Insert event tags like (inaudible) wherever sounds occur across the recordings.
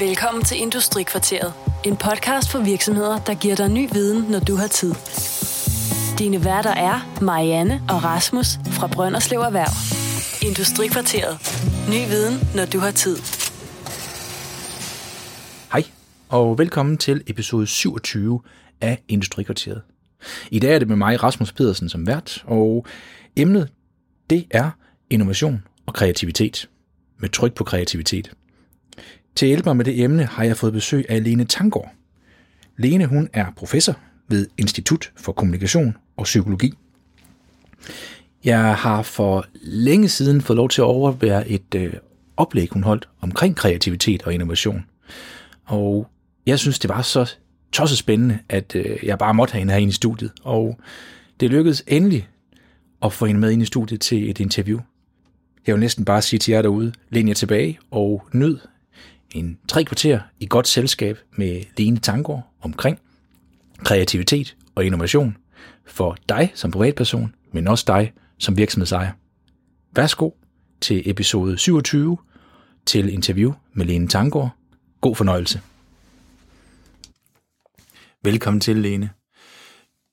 Velkommen til Industrikvarteret. En podcast for virksomheder, der giver dig ny viden, når du har tid. Dine værter er Marianne og Rasmus fra Brønderslev Erhverv. Industrikvarteret. Ny viden, når du har tid. Hej, og velkommen til episode 27 af Industrikvarteret. I dag er det med mig, Rasmus Pedersen, som vært, og emnet, det er innovation og kreativitet. Med tryk på kreativitet. Til at hjælpe mig med det emne har jeg fået besøg af Lene Tangård. Lene hun er professor ved Institut for Kommunikation og Psykologi. Jeg har for længe siden fået lov til at overvære et øh, oplæg, hun holdt omkring kreativitet og innovation. Og jeg synes, det var så tosset spændende, at øh, jeg bare måtte have hende herinde i studiet. Og det lykkedes endelig at få hende med ind i studiet til et interview. Jeg vil næsten bare sige til jer derude, læn jer tilbage og nyd en tre kvarter i godt selskab med Lene Tangård omkring kreativitet og innovation for dig som privatperson, men også dig som virksomhedsejer. Værsgo til episode 27 til interview med Lene Tangård. God fornøjelse. Velkommen til, Lene.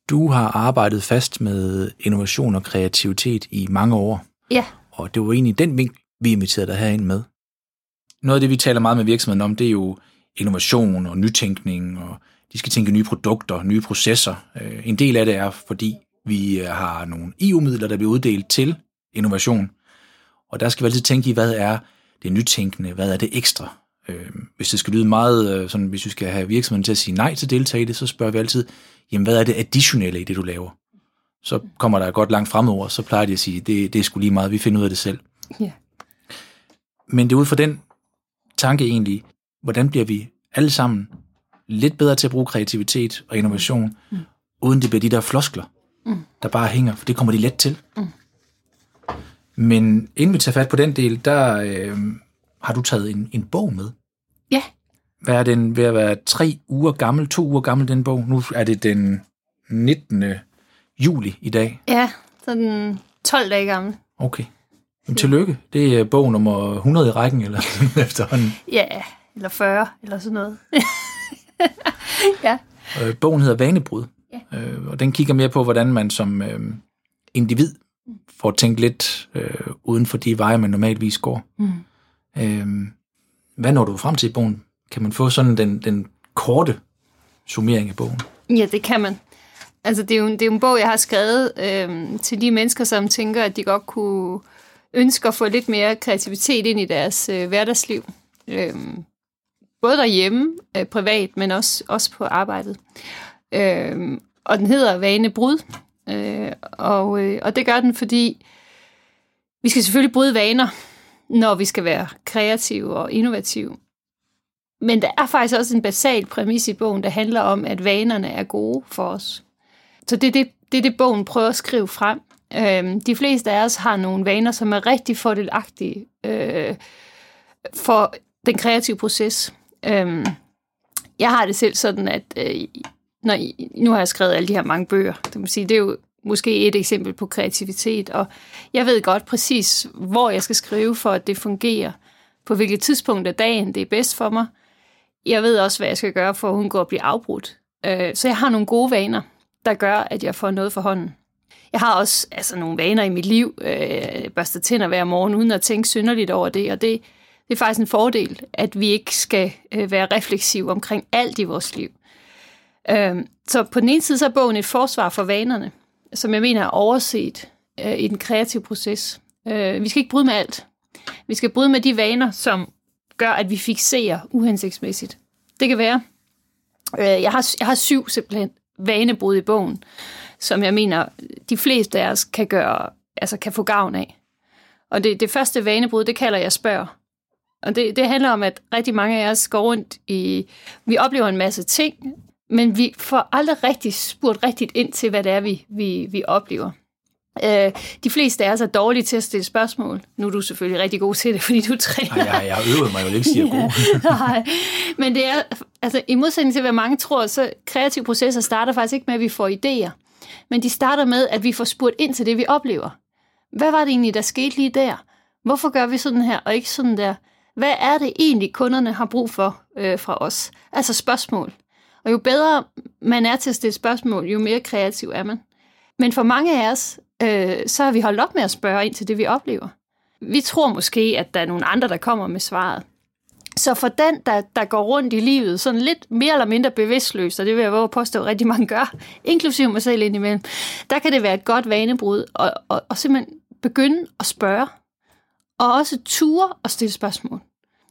Du har arbejdet fast med innovation og kreativitet i mange år. Ja. Og det var egentlig den vinkel, vi inviterede dig herind med. Noget af det, vi taler meget med virksomheden om, det er jo innovation og nytænkning, og de skal tænke nye produkter, nye processer. Øh, En del af det er, fordi vi øh, har nogle EU-midler, der bliver uddelt til innovation, og der skal vi altid tænke i, hvad er det nytænkende, hvad er det ekstra. Øh, Hvis det skal lyde meget, sådan, hvis vi skal have virksomheden til at sige nej til at deltage i det, så spørger vi altid, jamen hvad er det additionelle i det, du laver? Så kommer der godt langt fremover, så plejer de at sige, det, det er sgu lige meget, vi finder ud af det selv. Ja. Men det er ud fra den tanke egentlig, hvordan bliver vi alle sammen lidt bedre til at bruge kreativitet og innovation, mm. uden det bliver de der floskler, mm. der bare hænger, for det kommer de let til. Mm. Men inden vi tager fat på den del, der øh, har du taget en, en bog med. Ja. Hvad er den ved at være tre uger gammel, to uger gammel, den bog? Nu er det den 19. juli i dag. Ja, så er den 12 dage gammel. Okay. Jamen, tillykke. Det er bog nummer 100 i rækken, eller sådan (laughs) efterhånden. Ja, eller 40, eller sådan noget. (laughs) ja. Øh, bogen hedder Vanebrud, Ja. øh, og den kigger mere på, hvordan man som øh, individ får tænkt lidt øh, uden for de veje, man normalvis går. Mm. Øh, hvad når du frem til i bogen? Kan man få sådan den, den korte summering af bogen? Ja, det kan man. Altså, det er jo, det er en bog, jeg har skrevet øhm, til de mennesker, som tænker, at de godt kunne ønsker at få lidt mere kreativitet ind i deres øh, hverdagsliv. Øh, både derhjemme, øh, privat, men også, også på arbejdet. Øh, og den hedder Vanebrud. Øh, og, øh, og det gør den, fordi vi skal selvfølgelig bryde vaner, når vi skal være kreative og innovative. Men der er faktisk også en basal præmis i bogen, der handler om, at vanerne er gode for os. Så det er det, det, er det bogen prøver at skrive frem. Øhm, de fleste af os har nogle vaner, som er rigtig fordelagtige øh, for den kreative proces. Øh, jeg har det selv sådan, at øh, når, I- nu har jeg skrevet alle de her mange bøger. Det, må sige, det er jo måske et eksempel på kreativitet, og jeg ved godt præcis, hvor jeg skal skrive, for at det fungerer. På hvilket tidspunkt af dagen det er bedst for mig. Jeg ved også, hvad jeg skal gøre, for at hun går at blive afbrudt. Øh, Så jeg har nogle gode vaner, der gør, at jeg får noget for hånden. Jeg har også altså, nogle vaner i mit liv. Øh, børste børster tænder hver morgen, uden at tænke synderligt over det, og det, det er faktisk en fordel, at vi ikke skal øh, være refleksive omkring alt i vores liv. Øh, Så på den ene side så er bogen et forsvar for vanerne, som jeg mener er overset øh, i den kreative proces. Øh, Vi skal ikke bryde med alt. Vi skal bryde med de vaner, som gør, at vi fixerer uhensigtsmæssigt. Det kan være, øh, jeg har, jeg har syv simpelthen vanebrud i bogen, som jeg mener, de fleste af os kan gøre, altså kan få gavn af. Og det, det første vanebrud, det kalder jeg spørg. Og det, det handler om, at rigtig mange af os går rundt i... Vi oplever en masse ting, men vi får aldrig rigtig spurgt rigtigt ind til, hvad det er, vi, vi, vi oplever. Øh, de fleste af os er dårlige til at stille spørgsmål. Nu er du selvfølgelig rigtig god til det, (laughs) fordi du træner. Ej, jeg, jeg øvet mig, jeg vil ikke sige, at jeg er god. (laughs) Nej, men det er, altså i modsætning til, hvad mange tror, så kreative processer starter faktisk ikke med, at vi får idéer. Men de starter med, at vi får spurgt ind til det, vi oplever. Hvad var det egentlig, der skete lige der? Hvorfor gør vi sådan her, og ikke sådan der? hvad er det egentlig, kunderne har brug for øh, fra os? Altså spørgsmål. Og jo bedre man er til at stille spørgsmål, jo mere kreativ er man. Men for mange af os, øh, så har vi holdt op med at spørge ind til det, vi oplever. Vi tror måske, at der er nogle andre, der kommer med svaret. Så for den, der, der går rundt i livet sådan lidt mere eller mindre bevidstløst, og det vil jeg våge at påstå, at rigtig mange gør, inklusive mig selv indimellem, der kan det være et godt vanebrud at, og, og simpelthen begynde at spørge, og også ture og stille spørgsmål.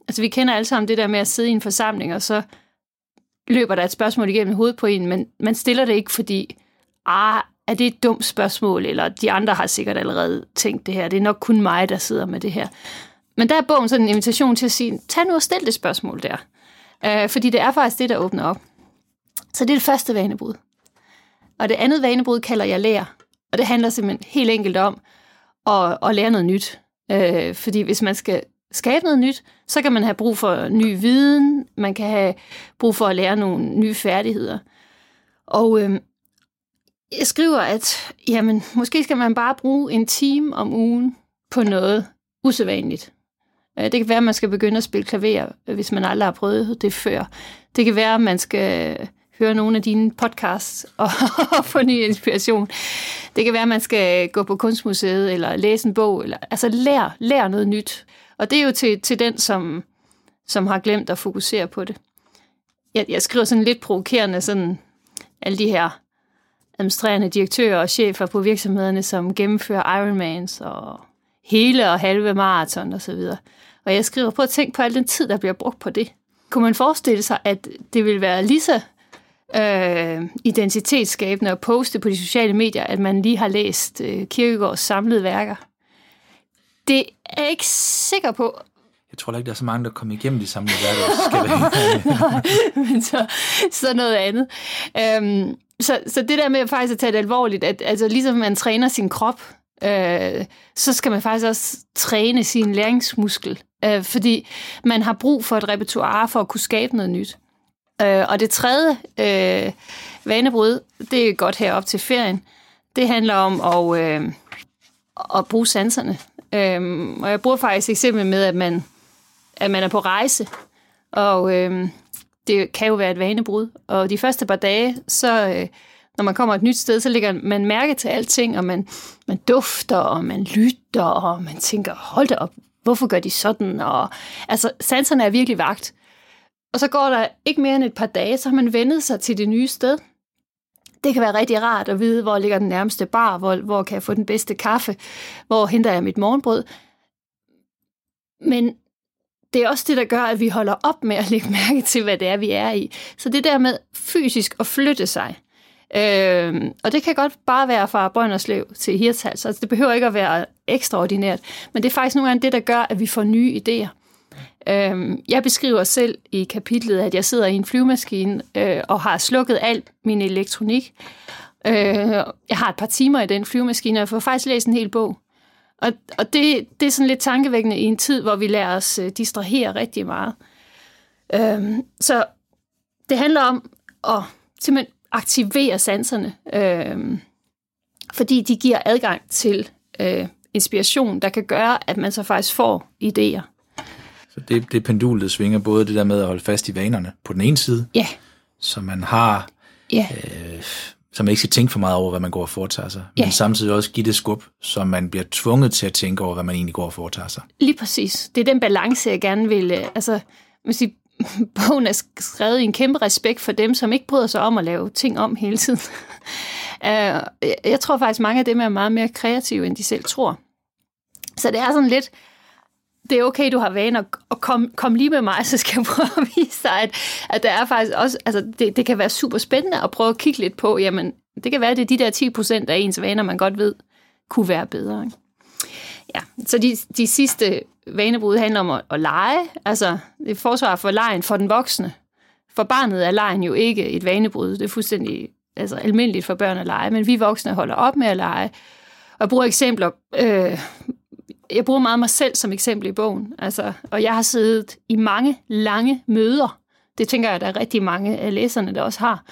Altså vi kender alle sammen det der med at sidde i en forsamling, og så løber der et spørgsmål igennem hovedet på en, men man stiller det ikke, fordi ah, er det et dumt spørgsmål, eller de andre har sikkert allerede tænkt det her. Det er nok kun mig, der sidder med det her. Men der er bogen sådan en invitation til at sige, tag nu og stil det spørgsmål der. Øh, fordi det er faktisk det, der åbner op. Så det er det første vanebrud. Og det andet vanebrud kalder jeg lære. Og det handler simpelthen helt enkelt om at, at lære noget nyt. Øh, fordi hvis man skal skabe noget nyt, så kan man have brug for ny viden, man kan have brug for at lære nogle nye færdigheder. Og øh, jeg skriver, at jamen, måske skal man bare bruge en time om ugen på noget usædvanligt. Øh, det kan være, at man skal begynde at spille klaver, øh, hvis man aldrig har prøvet det før. Det kan være, at man skal øh, høre nogle af dine podcasts (laughs) og, få ny inspiration. Det kan være, at man skal gå på kunstmuseet eller læse en bog. Eller, altså lær, lær noget nyt. Og det er jo til, til den, som, som har glemt at fokusere på det. Jeg, jeg skriver sådan lidt provokerende, sådan alle de her administrerende direktører og chefer på virksomhederne, som gennemfører Ironmans og hele og halve maraton og så videre. Og jeg skriver på at tænke på al den tid, der bliver brugt på det. Kunne man forestille sig, at det vil være lige så øh, identitetsskabende at poste på de sociale medier, at man lige har læst øh, Kierkegaards samlede værker? Det er jeg ikke sikker på. Jeg tror ikke, der er så mange, der kommer igennem de samlede værker. Skal (laughs) men så, så noget andet. Øhm, så, så det der med faktisk at tage det alvorligt, at altså, ligesom man træner sin krop, øh, så skal man faktisk også træne sin læringsmuskel, øh, fordi man har brug for et repertoire for at kunne skabe noget nyt. Øh, og det tredje øh, vanebrud, det er godt herop til ferien, det handler om at, øh, at bruge sanserne. Øh, og jeg bruger faktisk eksempel med, at man, at man er på rejse, og øh, det kan jo være et vanebrud. Og de første par dage, så øh, når man kommer et nyt sted, så lægger man mærke til alting, og man, man dufter, og man lytter, og man tænker, hold da op, hvorfor gør de sådan? Og, altså, sanserne er virkelig vagt. Og så går der ikke mere end et par dage, så har man vendet sig til det nye sted. Det kan være rigtig rart at vide, hvor ligger den nærmeste bar, hvor, hvor kan jeg få den bedste kaffe, hvor henter jeg mit morgenbrød. Men det er også det, der gør, at vi holder op med at lægge mærke til, hvad det er, vi er i. Så det der med fysisk at flytte sig, Øh, og det kan godt bare være fra Brønderslev til Hirtshals. Altså, det behøver ikke at være ekstraordinært, men det er faktisk nogle gange det, der gør, at vi får nye idéer. Øh, jeg beskriver selv i kapitlet, at jeg sidder i en flyvemaskine øh, og har slukket alt min elektronik. Øh, jeg har et par timer i den flyvemaskine, og jeg får faktisk læst en hel bog. Og, og det, det er sådan lidt tankevækkende i en tid, hvor vi lærer os øh, distrahere rigtig meget. Øh, så det handler om at simpelthen aktivere sanserne, øh, fordi de giver adgang til øh, inspiration, der kan gøre, at man så faktisk får idéer. Så det, det pendulet svinger både det der med at holde fast i vanerne på den ene side, ja. så man har, ja. øh, så man ikke skal tænke for meget over, hvad man går og foretager sig, ja. men samtidig også give det skub, så man bliver tvunget til at tænke over, hvad man egentlig går og foretager sig. Lige præcis. Det er den balance, jeg gerne vil, øh, altså, man sige, (laughs) bogen er skrevet i en kæmpe respekt for dem, som ikke bryder sig om at lave ting om hele tiden. (laughs) Øh, jeg tror faktisk, mange af dem er meget mere kreative, end de selv tror. Så det er sådan lidt, det er okay, du har vaner, og kom, kom lige med mig, (laughs) så skal jeg prøve at vise dig, at, at der er faktisk også, altså det, det kan være super spændende at prøve at kigge lidt på, jamen det kan være, at det er de der 10 procent af ens vaner, man godt ved, kunne være bedre. Ikke? Ja, så de, de sidste vanebrud handler om at, at lege. Altså, det er forsvar for lejen for den voksne. For barnet er lejen jo ikke et vanebrud. Det er fuldstændig altså, almindeligt for børn at lege, men vi voksne holder op med at lege. Og jeg bruger eksempler. Øh, jeg bruger meget mig selv som eksempel i bogen. Altså, og jeg har siddet i mange lange møder. Det tænker jeg, at der er rigtig mange af læserne, der også har.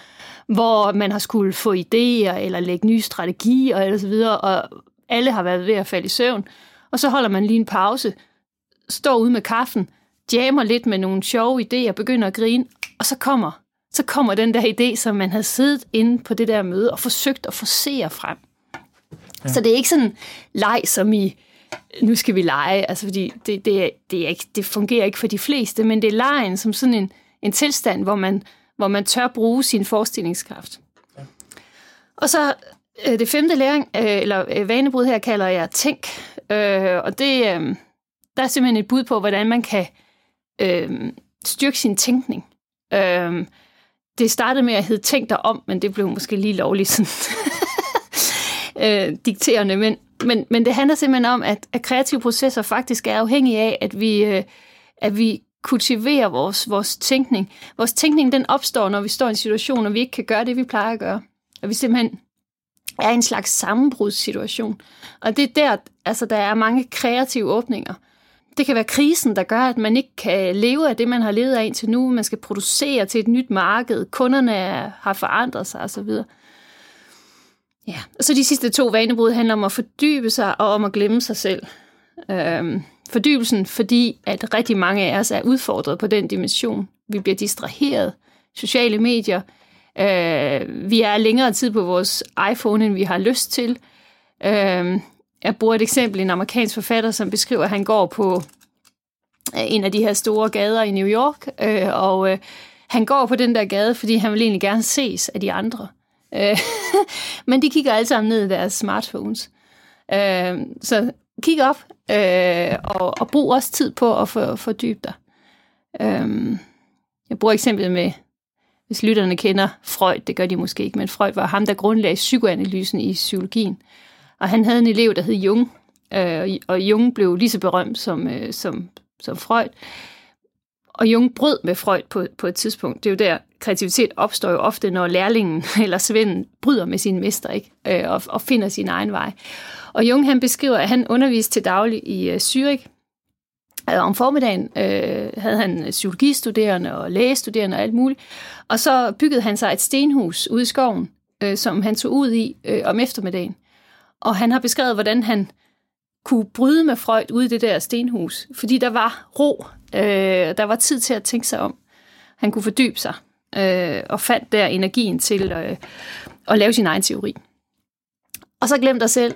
Hvor man har skulle få idéer, eller lægge nye strategier, eller så videre, og alle har været ved at falde i søvn. Og så holder man lige en pause, står ude med kaffen, jammer lidt med nogle sjove idéer, begynder at grine, og så kommer, så kommer den der idé, som man havde siddet inde på det der møde og forsøgt at forsere frem. Ja. Så det er ikke sådan leg, som i, nu skal vi lege, altså fordi det, det, det, er ikke, det fungerer ikke for de fleste, men det er lejen som sådan en, en tilstand, hvor man, hvor man tør bruge sin forestillingskraft. Ja. Og så øh, det femte læring, øh, eller øh, vanebrud her, kalder jeg tænk. Og det, der er simpelthen et bud på, hvordan man kan øh, styrke sin tænkning. Øh, det startede med at hedde tænk dig om, men det blev måske lige lovligt sådan (laughs) øh, dikterende. Men, men, men det handler simpelthen om, at, at kreative processer faktisk er afhængige af, at vi, at vi kultiverer vores, vores tænkning. Vores tænkning den opstår, når vi står i en situation, og vi ikke kan gøre det, vi plejer at gøre. Og vi simpelthen er en slags sammenbrudssituation. Og det er der, altså, der er mange kreative åbninger. Det kan være krisen, der gør, at man ikke kan leve af det, man har levet af indtil nu. Man skal producere til et nyt marked. Kunderne har forandret sig osv. Ja, og så de sidste to vanebrud handler om at fordybe sig og om at glemme sig selv. Øhm, fordybelsen, fordi at rigtig mange af os er udfordret på den dimension. Vi bliver distraheret. Sociale medier, Øh, vi er længere tid på vores iPhone, end vi har lyst til. Øh, jeg bruger et eksempel, en amerikansk forfatter, som beskriver, at han går på øh, en af de her store gader i New York, øh, og øh, han går på den der gade, fordi han vil egentlig gerne ses af de andre. Øh, (laughs) men de kigger alle sammen ned i deres smartphones. Øh, så kig op, øh, og, og brug også tid på at fordybe dig. Øh, jeg bruger eksemplet med hvis lytterne kender Freud, det gør de måske ikke, men Freud var ham, der grundlagde psykoanalysen i psykologien. Og han havde en elev, der hed Jung, øh, og Jung blev lige så berømt som, øh, som, som Freud. Og Jung brød med Freud på, på et tidspunkt. Det er jo der, kreativitet opstår jo ofte, når lærlingen (laughs) eller svenden bryder med sin mester ikke? Øh, og, og finder sin egen vej. Og Jung han beskriver, at han underviste til daglig i øh, Zürich, Øh, om formiddagen øh, havde han øh, psykologistuderende og lægestuderende og alt muligt. Og så byggede han sig et stenhus ude i skoven, øh, som han tog ud i øh, om eftermiddagen. Og han har beskrevet, hvordan han kunne bryde med Freud ude i det der stenhus, fordi der var ro, øh, der var tid til at tænke sig om. Han kunne fordybe sig, øh, og fandt der energien til øh, at lave sin egen teori. Og så glem dig selv.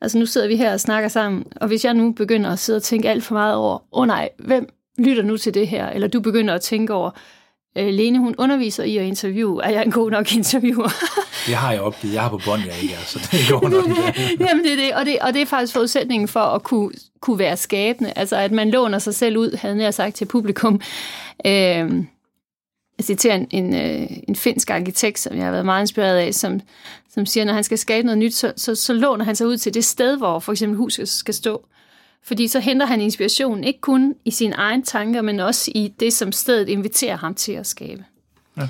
Altså nu sidder vi her og snakker sammen, og hvis jeg nu begynder at sidde og tænke alt for meget over, åh oh, nej, hvem lytter nu til det her? Eller du begynder at tænke over, Lene, hun underviser i at interviewe. Er jeg en god nok interviewer? (laughs) det har jeg opgivet. Jeg har på bånd, jeg ikke er, så det går (laughs) nok. Jamen det er det. Og, det, og det er faktisk forudsætningen for at kunne, kunne være skabende. Altså at man låner sig selv ud, havde jeg sagt til publikum. Øh, jeg citerer en, en, øh, en finsk arkitekt, som jeg har været meget inspireret af, som, som siger, at når han skal skabe noget nyt, så, så, så låner han sig ud til det sted, hvor for eksempel huset skal stå. Fordi så henter han inspiration ikke kun i sine egne tanker, men også i det, som stedet inviterer ham til at skabe. Ja.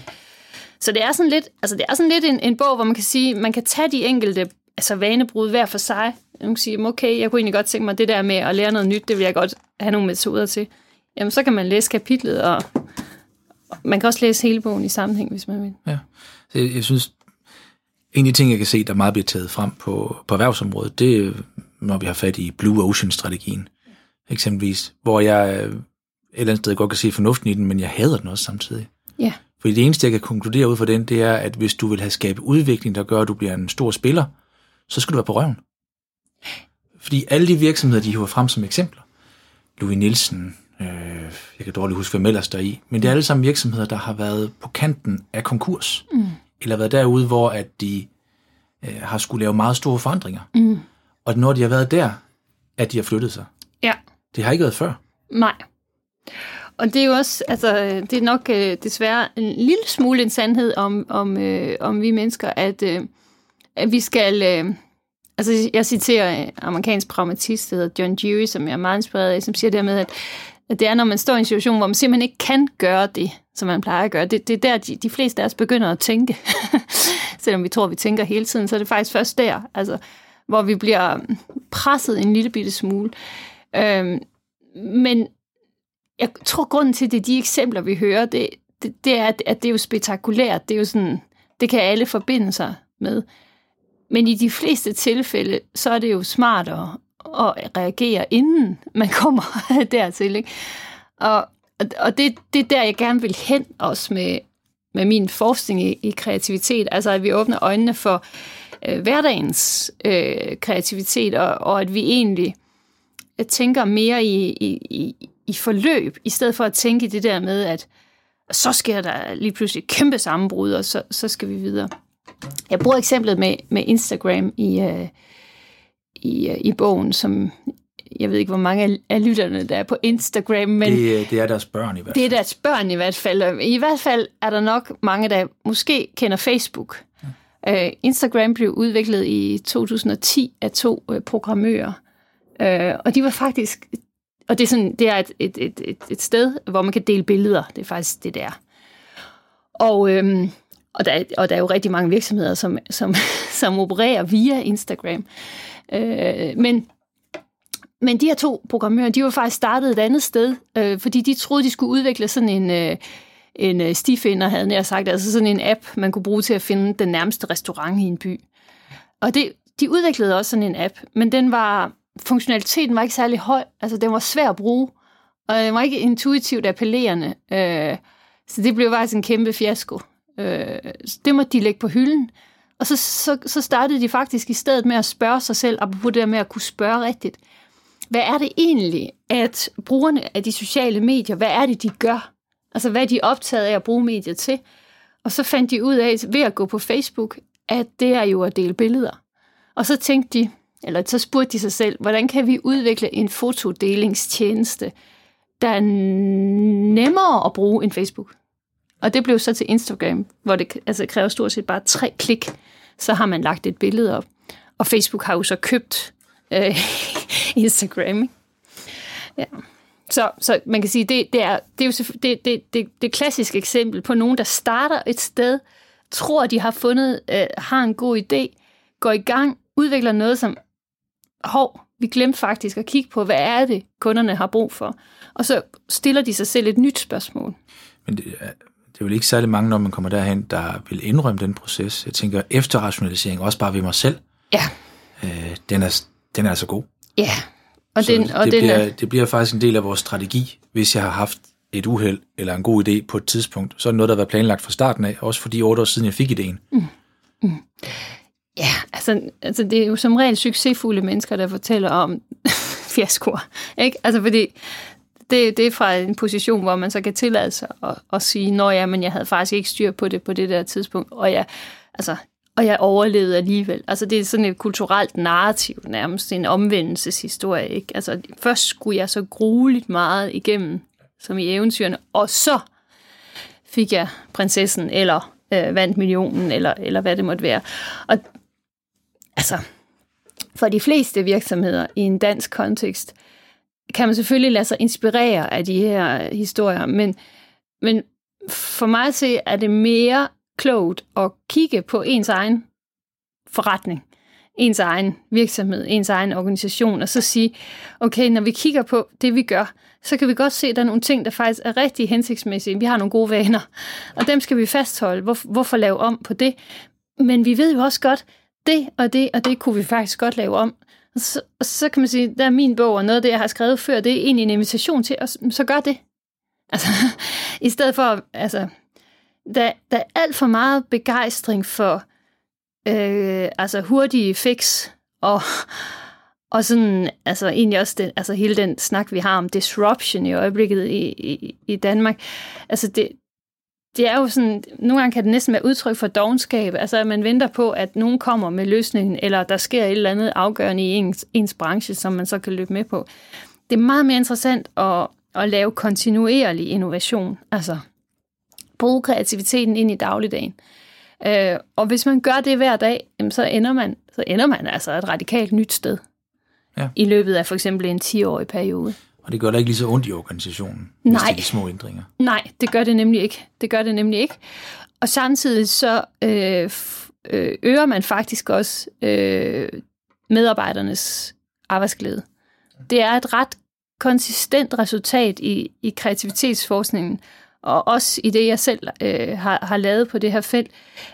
Så det er sådan lidt, altså det er sådan lidt en, en bog, hvor man kan sige, man kan tage de enkelte altså vanebrud hver for sig. Man kan sige, okay, jeg kunne egentlig godt tænke mig det der med at lære noget nyt, det vil jeg godt have nogle metoder til. Jamen, så kan man læse kapitlet og man kan også læse hele bogen i sammenhæng, hvis man vil. Ja. Så jeg, jeg synes, en af de ting, jeg kan se, der meget bliver taget frem på, på erhvervsområdet, det er, når vi har fat i Blue Ocean-strategien, eksempelvis, hvor jeg et eller andet sted godt kan se fornuften i den, men jeg hader den også samtidig. Ja. Fordi det eneste, jeg kan konkludere ud fra den, det er, at hvis du vil have skabt udvikling, der gør, at du bliver en stor spiller, så skal du være på røven. Fordi alle de virksomheder, de hiver frem som eksempler, Louis Nielsen, Øh, jeg kan dårligt huske, hvem ellers der er i. Men det er alle sammen virksomheder, der har været på kanten af konkurs. Mm. Eller været derude, hvor at de øh, har skulle lave meget store forandringer. Mm. Og når de har været der, at de har flyttet sig. Ja. Det har ikke været før. Nej. Og det er jo også, altså, det er nok øh, desværre en lille smule en sandhed om, om, øh, om vi mennesker, at, øh, at vi skal, øh, altså jeg citerer en amerikansk pragmatist, der hedder John Dewey, som jeg er meget inspireret af, som siger dermed, at at det er, når man står i en situation, hvor man simpelthen ikke kan gøre det, som man plejer at gøre. Det, det er der, de, de fleste af os begynder at tænke. (laughs) Selvom vi tror, vi tænker hele tiden, så er det faktisk først der, altså, hvor vi bliver presset en lille bitte smule. Øhm, men jeg tror, grunden til, det de eksempler, vi hører, det, det, det er, at det er jo spektakulært. Det er jo sådan, det kan alle forbinde sig med. Men i de fleste tilfælde, så er det jo smartere at, at reagere, inden man (laughs) kommer dertil. Ikke? Og, og det, det er der, jeg gerne vil hen også med, med min forskning i, i kreativitet. Altså, at vi åbner øjnene for øh, hverdagens øh, kreativitet, og, og at vi egentlig tænker mere i, i, i, forløb, i stedet for at tænke det der med, at så sker der lige pludselig et kæmpe sammenbrud, og så, så skal vi videre. Jeg bruger eksemplet med, med Instagram i, uh, i, uh, i bogen, som jeg ved ikke, hvor mange af, af lytterne, der er på Instagram, men... Det, det er deres børn i hvert fald. Det er deres børn i hvert fald. I hvert fald er der nok mange, der måske kender Facebook. Øh, Instagram blev udviklet i 2010 af to øh, programmører, øh, og de var faktisk og det er, sådan, det er et, et, et, et, et sted, hvor man kan dele billeder. Det er faktisk det, der. Og, øhm, og, der, og der er jo rigtig mange virksomheder, som, som, (laughs) som opererer via Instagram. Øh, men, men de her to programmører, de var faktisk startet et andet sted, øh, fordi de troede, de skulle udvikle sådan en... Øh, en øh, stifinder, havde jeg sagt, altså sådan en app, man kunne bruge til at finde den nærmeste restaurant i en by. Og det, de udviklede også sådan en app, men den var funktionaliteten var ikke særlig høj. Altså, den var svær at bruge, og den var ikke intuitivt appellerende. Øh, så det blev faktisk en kæmpe fiasko. Øh, det måtte de lægge på hylden. Og så, så, så startede de faktisk i stedet med at spørge sig selv, apropos det der med at kunne spørge rigtigt. Hvad er det egentlig, at brugerne af de sociale medier, hvad er det, de gør? Altså, hvad er de optaget af at bruge medier til? Og så fandt de ud af, ved at gå på Facebook, at det er jo at dele billeder. Og så tænkte de, eller så spurgte de sig selv, hvordan kan vi udvikle en fotodelingstjeneste, der er nemmere at bruge end Facebook? Og det blev så til Instagram, hvor det altså, kræver stort set bare tre klik, så har man lagt et billede op. Og Facebook har jo så købt øh, (laughs) Instagram. Ja. Så, så man kan sige, det, det, er, det er jo det, det, det, det klassiske eksempel på nogen, der starter et sted, tror, de har fundet, øh, har en god idé, går i gang, udvikler noget, som hov, vi glemte faktisk at kigge på, hvad er det, kunderne har brug for. Og så stiller de sig selv et nyt spørgsmål. Men det, er, det er vel ikke særlig mange, når man kommer derhen, der vil indrømme den proces. Jeg tænker, efterrationalisering, også bare ved mig selv, ja. øh, den, er, den er altså god. Ja. Og den, og det, den bliver, er, det bliver faktisk en del af vores strategi, hvis jeg har haft et uheld eller en god idé på et tidspunkt. Så er det noget, der har været planlagt fra starten af, også fordi otte år siden jeg fik idéen. Mm. Mm. Ja, altså, altså det er jo som regel succesfulde mennesker, der fortæller om (laughs) fiaskoer. Ikke? Altså fordi det, det er fra en position, hvor man så kan tillade sig at, at sige, nå ja, men jeg havde faktisk ikke styr på det på det der tidspunkt, og jeg, altså, og jeg overlevede alligevel. Altså det er sådan et kulturelt narrativ, nærmest en omvendelseshistorie. Ikke? Altså først skulle jeg så grueligt meget igennem, som i eventyrene, og så fik jeg prinsessen, eller øh, vandt millionen, eller, eller hvad det måtte være. Og altså, for de fleste virksomheder i en dansk kontekst, kan man selvfølgelig lade sig inspirere af de her historier, men, men for mig at se, er det mere klogt at kigge på ens egen forretning, ens egen virksomhed, ens egen organisation, og så sige, okay, når vi kigger på det, vi gør, så kan vi godt se, at der er nogle ting, der faktisk er rigtig hensigtsmæssige. Vi har nogle gode vaner, og dem skal vi fastholde. Hvor, hvorfor lave om på det? Men vi ved jo også godt, det og det og det kunne vi faktisk godt lave om. Og så, og så kan man sige, der er min bog, og noget af det, jeg har skrevet før, det er egentlig en invitation til, at så gør det. Altså, (laughs) i stedet for, altså, der, der er alt for meget begejstring for øh, altså hurtige fix, og, og sådan, altså egentlig også den, altså hele den snak, vi har om disruption i øjeblikket i, i, i Danmark. Altså det, det er jo sådan, nogle gange kan det næsten være udtryk for dogenskab, altså at man venter på, at nogen kommer med løsningen, eller der sker et eller andet afgørende i ens, ens branche, som man så kan løbe med på. Det er meget mere interessant at, at lave kontinuerlig innovation, altså bruge kreativiteten ind i dagligdagen. Øh, og hvis man gør det hver dag, så ender man, så ender man altså et radikalt nyt sted. Ja. I løbet af for eksempel en 10-årig periode. Og det gør da ikke lige så ondt i organisationen, hvis Nej. det er de små ændringer. Nej, det gør det nemlig ikke. Det gør det nemlig ikke. Og samtidig så øh, øh, øger man faktisk også øh, medarbejdernes arbejdsglæde. Det er et ret konsistent resultat i, i kreativitetsforskningen, og også i det, jeg selv øh, har, har lavet på det her felt,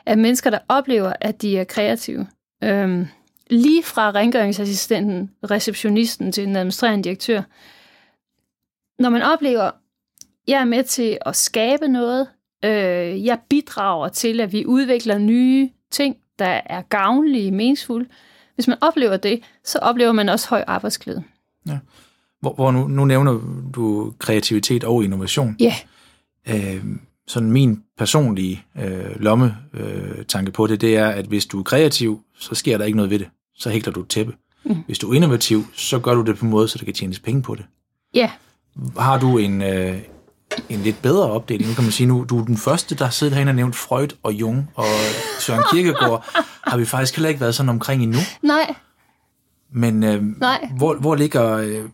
at mennesker, der oplever, at de er kreative, øh, lige fra rengøringsassistenten, receptionisten til den administrerende direktør, når man oplever, jeg er med til at skabe noget. Øh, jeg bidrager til, at vi udvikler nye ting, der er gavnlige, meningsfulde. Hvis man oplever det, så oplever man også høj arbejdsglæde. Ja. Hvor, hvor nu, nu nævner du kreativitet og innovation. Ja. Øh, sådan min personlige øh, lomme øh, tanke på det, det er, at hvis du er kreativ, så sker der ikke noget ved det. Så hækler du et tæppe. Mm. Hvis du er innovativ, så gør du det på en måde, så der kan tjenes penge på det. Ja. Har du en, øh, en lidt bedre opdeling? Nu kan man sige, nu du er den første, der sidder herinde og nævnt Freud og Jung og Søren Kierkegaard. (laughs) har vi faktisk heller ikke været sådan omkring endnu. Nej. Men øh, Nej. Hvor, hvor ligger øh,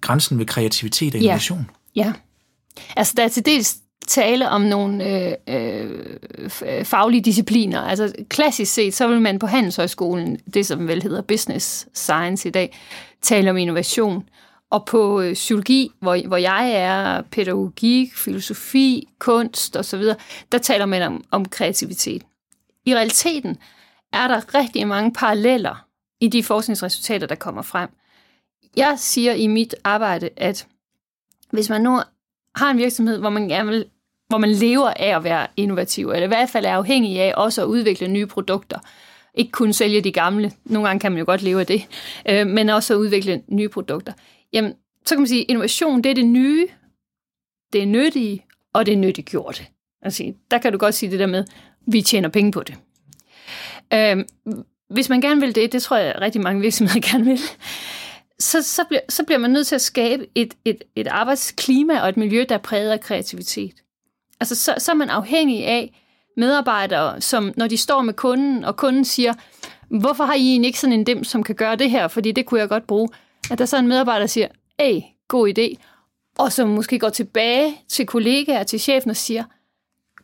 grænsen ved kreativitet og innovation? Ja. ja. Altså, der er til dels tale om nogle øh, øh, øh, faglige discipliner. Altså klassisk set, så vil man på Handelshøjskolen, det som vel hedder business science i dag, tale om innovation. Og på øh, psykologi, hvor, hvor jeg er, pædagogik, filosofi, kunst osv., der taler man om, om kreativitet. I realiteten er der rigtig mange paralleller i de forskningsresultater, der kommer frem. Jeg siger i mit arbejde, at hvis man nu har en virksomhed, hvor man gerne vil hvor man lever af at være innovativ, eller i hvert fald er afhængig af også at udvikle nye produkter. Ikke kun sælge de gamle, nogle gange kan man jo godt leve af det, øh, men også at udvikle nye produkter. Jamen, så kan man sige, at innovation, det er det nye, det er nyttige, og det er nyttiggjorte. Altså, der kan du godt sige det der med, vi tjener penge på det. Øh, hvis man gerne vil det, det tror jeg rigtig mange virksomheder (laughs) gerne vil, så, så, bliver, så bliver man nødt til at skabe et, et, et arbejdsklima og et miljø, der er præget af kreativitet. Altså, så, så er man afhængig af medarbejdere, som når de står med kunden, og kunden siger, hvorfor har I ikke sådan en dem, som kan gøre det her, fordi det kunne jeg godt bruge. At der så er en medarbejder, der siger, hey, god idé, og som måske går tilbage til kollegaer, til chefen og siger,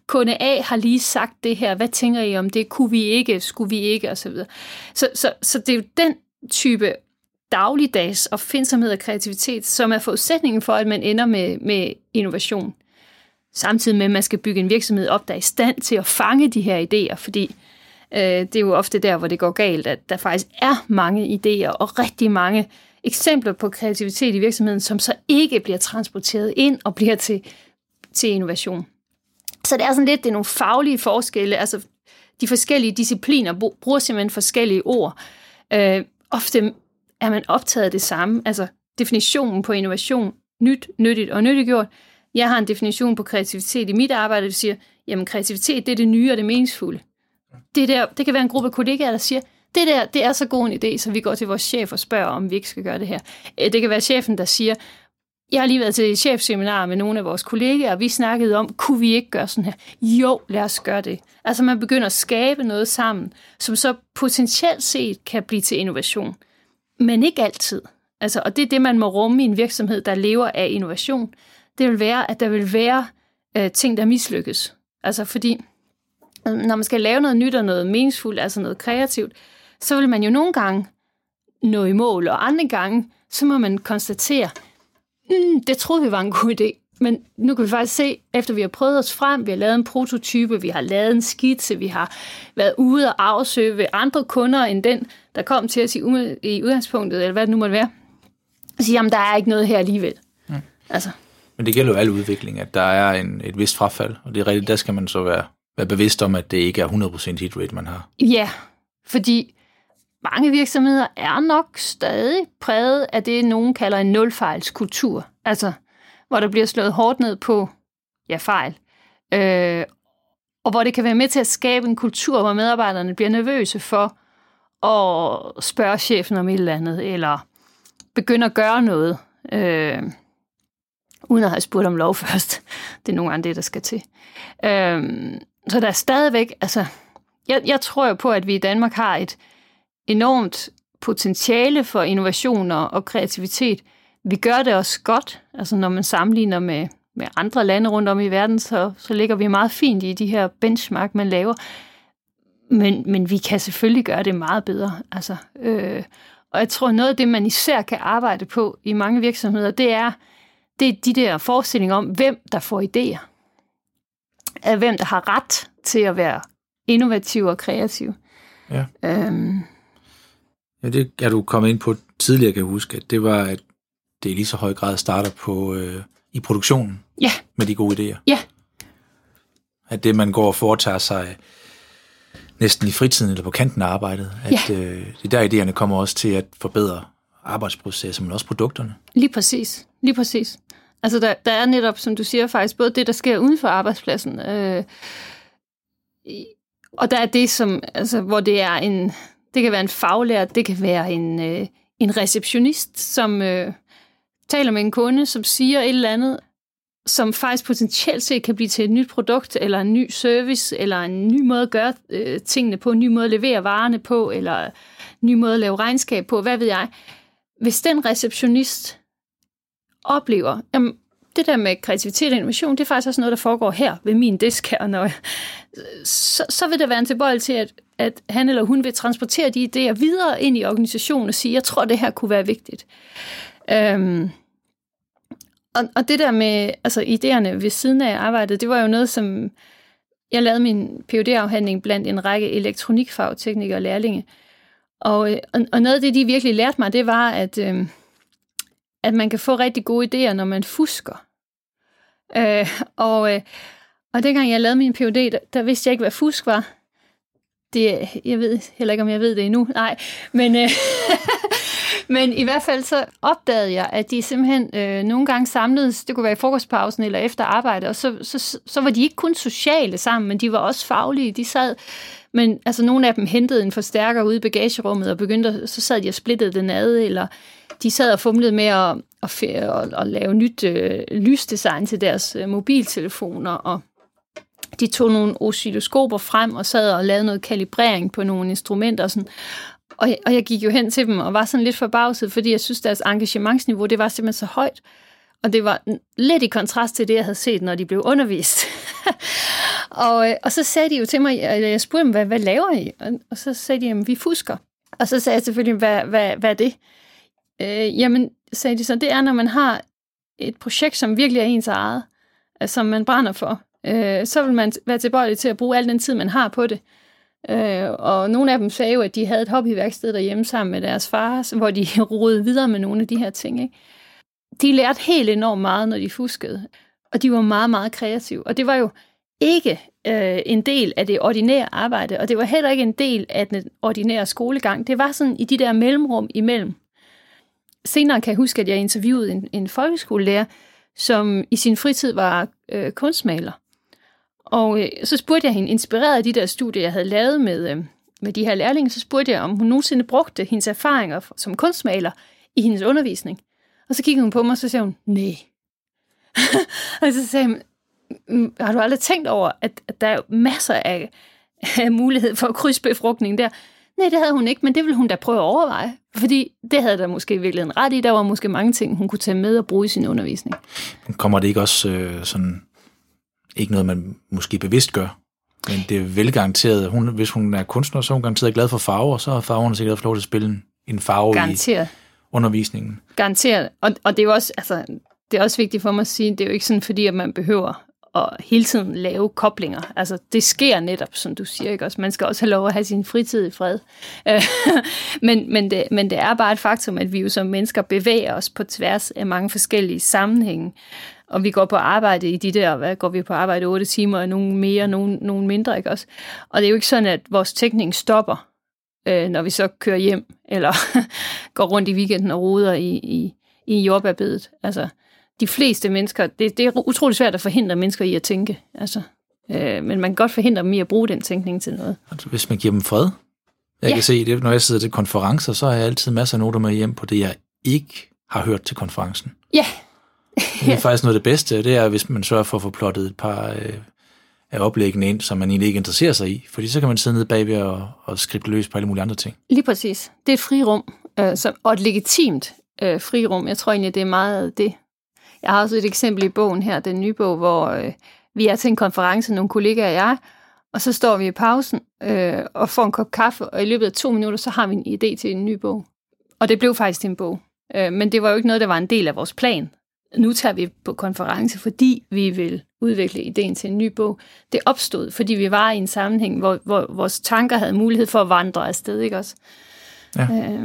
kunde A har lige sagt det her, hvad tænker I om det, kunne vi ikke, skulle vi ikke, osv. Så, så, så, så det er jo den type dagligdags opfindsomhed og kreativitet, som er forudsætningen for, at man ender med, med innovation. Samtidig med, at man skal bygge en virksomhed op, der er i stand til at fange de her idéer, fordi øh, det er jo ofte der, hvor det går galt, at der faktisk er mange idéer og rigtig mange eksempler på kreativitet i virksomheden, som så ikke bliver transporteret ind og bliver til, til innovation. Så det er sådan lidt, det er nogle faglige forskelle, altså de forskellige discipliner bruger simpelthen forskellige ord. Øh, ofte er man optaget af det samme, altså definitionen på innovation, nyt, nyttigt og nyttiggjort, jeg har en definition på kreativitet i mit arbejde, der siger, jamen kreativitet, det er det nye og det meningsfulde. Det, der, det kan være en gruppe kollegaer, der siger, det der, det er så god en idé, så vi går til vores chef og spørger, om vi ikke skal gøre det her. Øh, det kan være chefen, der siger, jeg har lige været til et chefseminar med nogle af vores kollegaer, og vi snakkede om, kunne vi ikke gøre sådan her? Jo, lad os gøre det. Altså man begynder at skabe noget sammen, som så potentielt set kan blive til innovation. Men ikke altid. Altså, og det er det, man må rumme i en virksomhed, der lever af innovation det vil være, at der vil være øh, ting, der mislykkes. Altså fordi, øh, når man skal lave noget nyt og noget meningsfuldt, altså noget kreativt, så vil man jo nogle gange nå i mål, og andre gange, så må man konstatere, mm, det troede vi var en god idé, men nu kan vi faktisk se, efter vi har prøvet os frem, vi har lavet en prototype, vi har lavet en skitse, vi har været ude og afsøge ved andre kunder end den, der kom til os i, i udgangspunktet, eller hvad det nu måtte være, og sige, jamen der er ikke noget her alligevel. Mm. Altså, men det gælder jo al udvikling, at der er en, et vist frafald, og det er rigtigt, der skal man så være, være bevidst om, at det ikke er 100% hit rate, man har. Ja, fordi mange virksomheder er nok stadig præget af det, nogen kalder en nulfejlskultur. Altså, hvor der bliver slået hårdt ned på, ja, fejl. Øh, og hvor det kan være med til at skabe en kultur, hvor medarbejderne bliver nervøse for at spørge chefen om et eller andet, eller begynde at gøre noget. Øh, uden at have spurgt om lov (laughs) først. Det er nogle gange det, der skal til. Øh, så der er stadigvæk, altså, jeg, jeg tror jo på, at vi i Danmark har et enormt potentiale for innovationer og kreativitet. Vi gør det også godt, altså når man sammenligner med, med andre lande rundt om i verden, så, så ligger vi meget fint i de her benchmark, man laver. Men, men vi kan selvfølgelig gøre det meget bedre. Altså, øh, og jeg tror, noget af det, man især kan arbejde på i mange virksomheder, det er, det er de der forestillinger om, hvem der får idéer. Af hvem der har ret til at være innovativ og kreativ. Ja. Øhm. Ja, det er du kommet ind på tidligere, kan jeg huske, at det var, at det i lige så høj grad starter på øh, i produktionen Ja, med de gode idéer. ja, At det, man går og foretager sig næsten i fritiden eller på kanten af arbejdet, at Ja. øh, det er der idéerne kommer også til at forbedre arbejdsprocesser, men også produkterne. lige præcis. Lige præcis. Altså, der, der er netop, som du siger, faktisk både det, der sker uden for arbejdspladsen, øh, og der er det, som, altså, hvor det er en, det kan være en faglært, det kan være en, øh, en receptionist, som øh, taler med en kunde, som siger et eller andet, som faktisk potentielt set kan blive til et nyt produkt, eller en ny service, eller en ny måde at gøre øh, tingene på, en ny måde at levere varerne på, eller en ny måde at lave regnskab på, hvad ved jeg. Hvis den receptionist oplever, jamen, det der med kreativitet og innovation, det er faktisk også noget, der foregår her ved min disk her, når jeg, så, så vil der være en tilbøjelse til, at, at han eller hun vil transportere de idéer videre ind i organisationen og sige, jeg tror, det her kunne være vigtigt. Øhm, og, og det der med altså, idéerne ved siden af arbejdet, det var jo noget, som jeg lavede min phd afhandling blandt en række elektronikfagteknikere og lærlinge. Og, øh, og, og noget af det, de virkelig lærte mig, det var, at, øh, at man kan få rigtig gode idéer, når man fusker. Øh, og, øh, og dengang jeg lavede min PhD, der, der vidste jeg ikke, hvad fusk var. Det, jeg ved heller ikke, om jeg ved det endnu. Nej, men, øh, (laughs) men i hvert fald så opdagede jeg, at de simpelthen øh, nogle gange samledes, det kunne være i frokostpausen eller efter arbejde, og så, så, så var de ikke kun sociale sammen, men de var også faglige. De sad, men altså nogle af dem hentede en forstærker ude i bagagerummet og begyndte, så sad de og splittede den ad, eller de sad og fumlede med at, at, at, at lave nyt øh, lysdesign til deres øh, mobiltelefoner, og de tog nogle oscilloskoper frem og sad og lavede noget kalibrering på nogle instrumenter. Og, sådan. Og, jeg, og jeg gik jo hen til dem og var sådan lidt forbavset, fordi jeg synes, deres engagementsniveau, det var simpelthen så højt. Og det var lidt i kontrast til det, jeg havde set, når de blev undervist. (laughs) og, og så sagde de jo til mig, jeg, jeg spurgte dem, hvad, hvad laver I? Og, og så sagde de, at vi fusker. Og så sagde jeg selvfølgelig, hvad, hvad, hvad er det? Øh, jamen, sagde de så, det er, når man har et projekt, som virkelig er ens eget, som man brænder for, øh, så vil man være tilbøjelig til at bruge al den tid, man har på det. Øh, og nogle af dem sagde jo, at de havde et hobbyværksted derhjemme sammen med deres far, hvor de (laughs) rodede videre med nogle af de her ting. Ikke? De lærte helt enormt meget, når de fuskede. Og de var meget, meget kreative. Og det var jo ikke øh, en del af det ordinære arbejde, og det var heller ikke en del af den ordinære skolegang. Det var sådan i de der mellemrum imellem. Senere kan jeg huske, at jeg interviewede en, en folkeskolelærer, som i sin fritid var øh, kunstmaler. Og øh, så spurgte jeg hende, inspireret af de der studier, jeg havde lavet med, øh, med de her lærlinge, så spurgte jeg, om hun nogensinde brugte hendes erfaringer som kunstmaler i hendes undervisning. Og så kiggede hun på mig, og så sagde hun, nej. (laughs) og så sagde hun, har du aldrig tænkt over, at, at der er masser af, af mulighed for krydsbefrugtning der? Nej, det havde hun ikke, men det ville hun da prøve at overveje. Fordi det havde der måske virkelig en ret i. Der var måske mange ting, hun kunne tage med og bruge i sin undervisning. Kommer det ikke også øh, sådan, ikke noget, man måske bevidst gør, men det er vel garanteret, hun, hvis hun er kunstner, så er hun garanteret glad for farver, så har farverne sikkert fået lov til at spille en, farve Garanteret. i undervisningen. Garanteret. Og, og det er jo også, altså, det er også vigtigt for mig at sige, det er jo ikke sådan, fordi at man behøver at hele tiden lave koblinger. Altså, det sker netop, som du siger, ikke også? Man skal også have lov at have sin fritid i fred. Øh, (laughs) men, men, det, men det er bare et faktum, at vi jo som mennesker bevæger os på tværs af mange forskellige sammenhænge. Og vi går på arbejde i de der, hvad går vi på arbejde 8 timer, og nogle mere, nogle, nogle mindre, ikke også? Og det er jo ikke sådan, at vores tænkning stopper, øh, når vi så kører hjem, eller (laughs) går rundt i weekenden og roder i, i, i jordbærbedet. Altså, de fleste mennesker, det, det er utroligt svært at forhindre mennesker i at tænke. Altså, øh, men man kan godt forhindre dem i at bruge den tænkning til noget. Altså, hvis man giver dem fred. Jeg Ja. kan se, det, når jeg sidder til konferencer, så har jeg altid masser af noter med hjem på det, jeg ikke har hørt til konferencen. Ja, det er faktisk noget af det bedste, det er, hvis man sørger for at få plottet et par øh, af oplæggene ind, som man egentlig ikke interesserer sig i. Fordi så kan man sidde nede bagved og, og skrive løs på alle mulige andre ting. lige præcis. Det er et frirum, øh, som, og et legitimt øh, frirum. Jeg tror egentlig, det er meget det. Jeg har også et eksempel i bogen her, den nye bog, hvor øh, vi er til en konference, nogle kollegaer og jeg, og så står vi i pausen øh, og får en kop kaffe, og i løbet af to minutter, så har vi en idé til en ny bog. Og det blev faktisk en bog. Øh, men det var jo ikke noget, der var en del af vores plan. Nu tager vi på konference, fordi vi vil udvikle ideen til en ny bog. Det opstod, fordi vi var i en sammenhæng, hvor, hvor vores tanker havde mulighed for at vandre afsted, ikke også? Ja. Øh,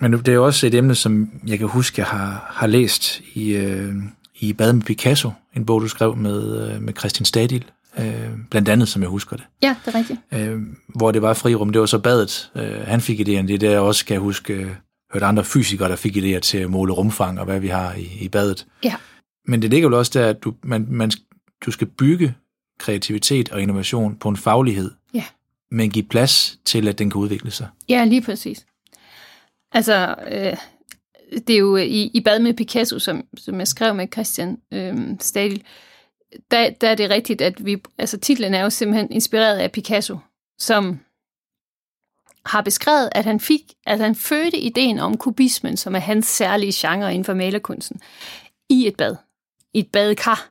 Men det er jo også et emne, som jeg kan huske, jeg har, har læst i, øh, i Bad med Picasso, en bog, du skrev med, øh, med Christian Stadil, øh, blandt andet, som jeg husker det. Ja, det er rigtigt. Øh, hvor det var frirum, det var så badet. Øh, han fik idéen, det er der jeg også kan jeg huske, øh, hørte andre fysikere, der fik idéer til at måle rumfang og hvad vi har i, i badet. Ja. Men det ligger jo også der, at du, man, man, du skal bygge kreativitet og innovation på en faglighed, Ja. men give plads til, at den kan udvikle sig. Ja, lige præcis. Altså, øh, det er jo i, i Bad med Picasso, som, som jeg skrev med Christian øh, Stadil, der, der er det rigtigt, at vi, altså titlen er jo simpelthen inspireret af Picasso, som har beskrevet, at han fik, at han fødte ideen om kubismen, som er hans særlige genre inden for malerkunsten, i et bad. I et badekar.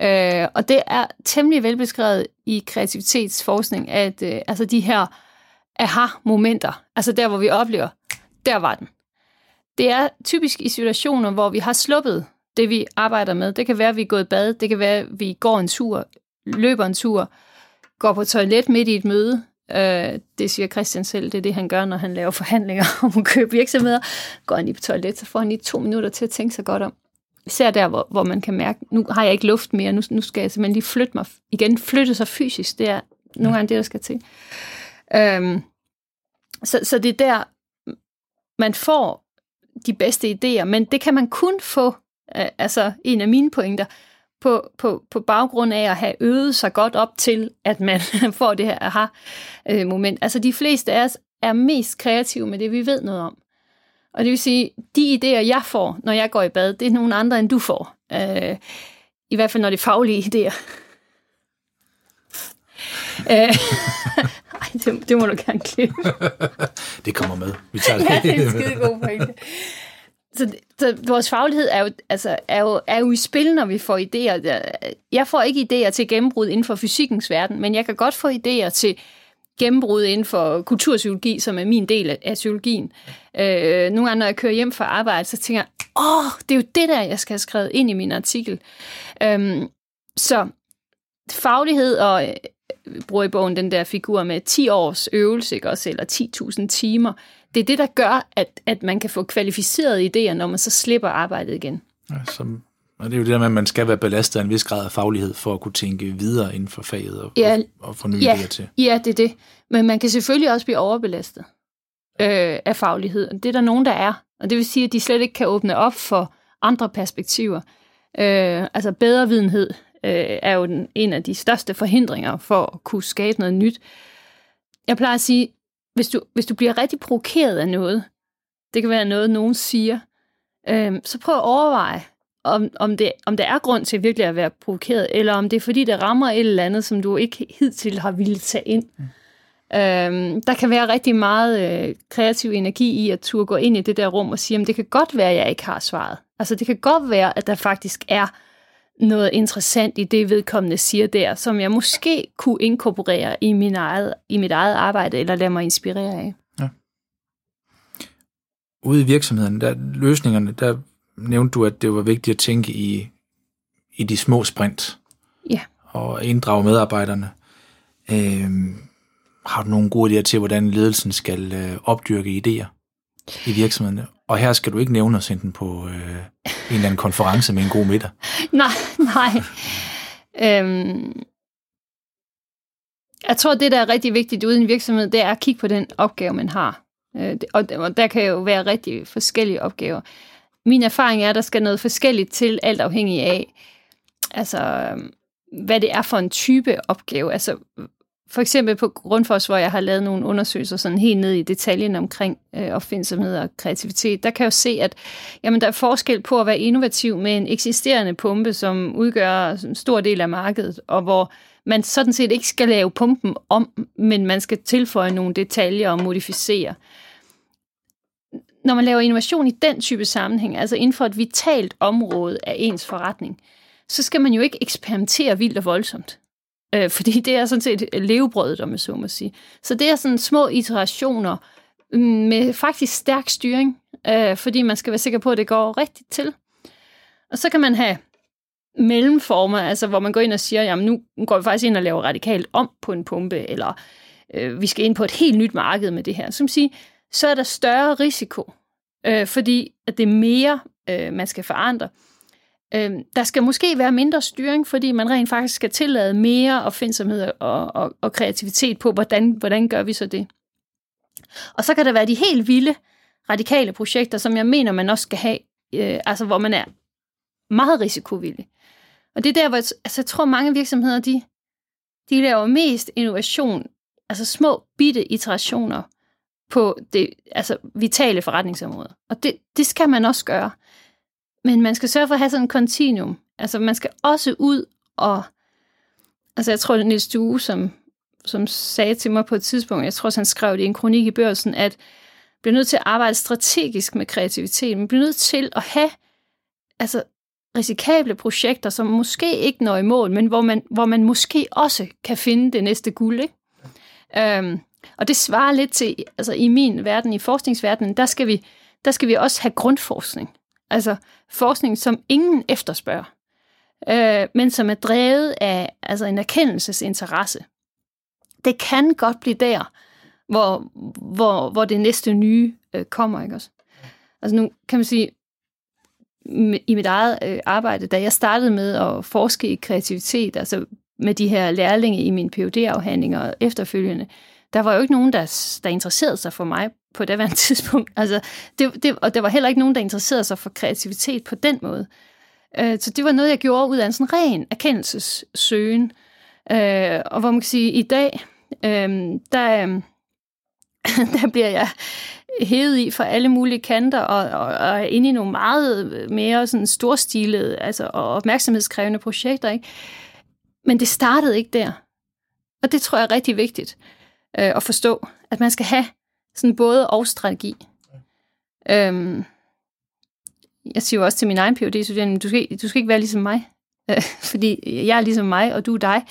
Øh, og det er temmelig velbeskrevet i kreativitetsforskning, at øh, altså de her aha-momenter, altså der, hvor vi oplever, der var den. Det er typisk i situationer, hvor vi har sluppet det, vi arbejder med. Det kan være, at vi er gået i bad, det kan være, at vi går en tur, løber en tur, går på toilet midt i et møde. Øh, det siger Christian selv, det er det, han gør, når han laver forhandlinger (laughs) om at købe virksomheder. Går han lige på toilet, så får han lige to minutter til at tænke sig godt om. Især der, hvor, hvor man kan mærke, nu har jeg ikke luft mere, nu, nu skal jeg simpelthen lige flytte mig. Igen, flytte sig fysisk, det er nogle gange det, der skal til. Øhm, så, så det er der, man får de bedste idéer, men det kan man kun få, øh, altså en af mine pointer, på, på, på baggrund af at have øvet sig godt op til, at man (laughs) får det her aha-moment. Altså de fleste af os er mest kreative med det, vi ved noget om. Og det vil sige, de idéer, jeg får, når jeg går i bad, det er nogle andre, end du får. Øh, I hvert fald, når det er faglige idéer. (laughs) Øh, (laughs) ej, det, det må du gerne klippe. Det kommer med. Vi tager det. Ja, det er en skide god pointe. Så, så vores faglighed er jo, altså, er, jo, er jo i spil, når vi får idéer. Jeg får ikke idéer til gennembrud inden for fysikkens verden, men jeg kan godt få idéer til gennembrud inden for kulturpsykologi, som er min del af psykologien. Øh, nogle gange, når jeg kører hjem fra arbejde, så tænker jeg, åh, det er jo det der, jeg skal have skrevet ind i min artikel. Øhm, så faglighed og øh, bruger i bogen den der figur med 10 års øvelse, ikke også, eller 10.000 timer. Det er det, der gør, at, at man kan få kvalificerede idéer, når man så slipper arbejdet igen. Ja, som, og det er jo det der med, at man skal være belastet af en vis grad af faglighed, for at kunne tænke videre inden for faget og, Ja, og, og få nye ja, idéer til. Ja, det er det. Men man kan selvfølgelig også blive overbelastet øh, af faglighed. Det er der nogen, der er. Og det vil sige, at de slet ikke kan åbne op for andre perspektiver. Øh, altså bedre videnhed øh, er jo den, en af de største forhindringer for at kunne skabe noget nyt. Jeg plejer at sige, hvis du, hvis du bliver rigtig provokeret af noget, det kan være noget, nogen siger, øh, så prøv at overveje, om, om, det, om der er grund til virkelig at være provokeret, eller om det er fordi, det rammer et eller andet, som du ikke hidtil har ville tage ind. Mm. Øhm, der kan være rigtig meget øh, kreativ energi i at turde gå ind i det der rum og sige, at det kan godt være, at jeg ikke har svaret. Altså det kan godt være, at der faktisk er noget interessant i det, vedkommende siger der, som jeg måske kunne inkorporere i, min eget, i mit eget arbejde, eller lade mig inspirere af. Ude i virksomheden, der løsningerne, der nævnte du, at det var vigtigt at tænke i, i de små sprint Ja. og inddrage medarbejderne. Øhm, har du nogle gode idéer til, hvordan ledelsen skal øh, opdyrke idéer i virksomhederne? Og her skal du ikke nævne at sende den på øh, en eller anden konference med en god middag. (laughs) Nej, nej. Øhm, jeg tror, det, der er rigtig vigtigt ude i en virksomhed, det er at kigge på den opgave, man har. Øh, det- og, der kan jo være rigtig forskellige opgaver. Min erfaring er, at der skal noget forskelligt til, alt afhængig af, altså, hvad det er for en type opgave. Altså, for eksempel på Grundfos, hvor jeg har lavet nogle undersøgelser sådan helt ned i detaljen omkring øh, opfindsomhed og kreativitet, der kan jeg jo se, at jamen, der er forskel på at være innovativ med en eksisterende pumpe, som udgør en stor del af markedet, og hvor man sådan set ikke skal lave pumpen om, men man skal tilføje nogle detaljer og modificere. Når man laver innovation i den type sammenhæng, altså inden for et vitalt område af ens forretning, så skal man jo ikke eksperimentere vildt og voldsomt. Øh, fordi det er sådan set levebrødet, om jeg så må sige. Så det er sådan små iterationer med faktisk stærk styring, øh, fordi man skal være sikker på, at det går rigtigt til. Og så kan man have mellemformer, altså hvor man går ind og siger, jamen nu går vi faktisk ind og laver radikalt om på en pumpe, eller øh, vi skal ind på et helt nyt marked med det her. Som siger, så er der større risiko, øh, fordi at det er mere, øh, man skal forandre. Øh, der skal måske være mindre styring, fordi man rent faktisk skal tillade mere opfindsomhed og, og, og kreativitet på, hvordan, hvordan gør vi så det. Og så kan der være de helt vilde, radikale projekter, som jeg mener, man også skal have, øh, altså hvor man er meget risikovillig. Og det er der, hvor jeg, altså, jeg tror, mange virksomheder, de, de laver mest innovation, altså små, bitte iterationer på det altså vitale forretningsområde. Og det, det skal man også gøre. Men man skal sørge for at have sådan en kontinuum. Altså man skal også ud og... Altså jeg tror, det er Niels Due, som, som sagde til mig på et tidspunkt, jeg tror også, han skrev det i en kronik i børsen, at bliver nødt til at arbejde strategisk med kreativitet. Man bliver nødt til at have altså, risikable projekter, som måske ikke når i mål, men hvor man, hvor man måske også kan finde det næste guld. Ikke? Øhm, og det svarer lidt til, altså i min verden, i forskningsverdenen, der skal vi, der skal vi også have grundforskning. Altså forskning, som ingen efterspørger, øh, men som er drevet af altså en erkendelsesinteresse. Det kan godt blive der, hvor, hvor, hvor det næste nye øh, kommer. Ikke også? Altså nu kan man sige, i mit eget øh, arbejde, da jeg startede med at forske i kreativitet, altså med de her lærlinge i min phd afhandling og efterfølgende, der var jo ikke nogen, der, der interesserede sig for mig på det daværende (laughs) tidspunkt. Altså, det, det, og der var heller ikke nogen, der interesserede sig for kreativitet på den måde. Øh, så det var noget, jeg gjorde ud af en sådan ren erkendelsessøgen. Øh, og hvor man kan sige, i dag, øh, der, øh, (laughs) der bliver jeg hævet i fra alle mulige kanter og, og, og er inde i nogle meget øh, mere sådan storstilede altså, og opmærksomhedskrævende projekter. Ikke? Men det startede ikke der. Og det tror jeg er rigtig vigtigt øh, at forstå, at man skal have sådan både og strategi. Øhm, jeg siger jo også til min egen phd studerende du skal, du skal ikke være ligesom mig, (laughs) øh, fordi jeg er ligesom mig, og du er dig.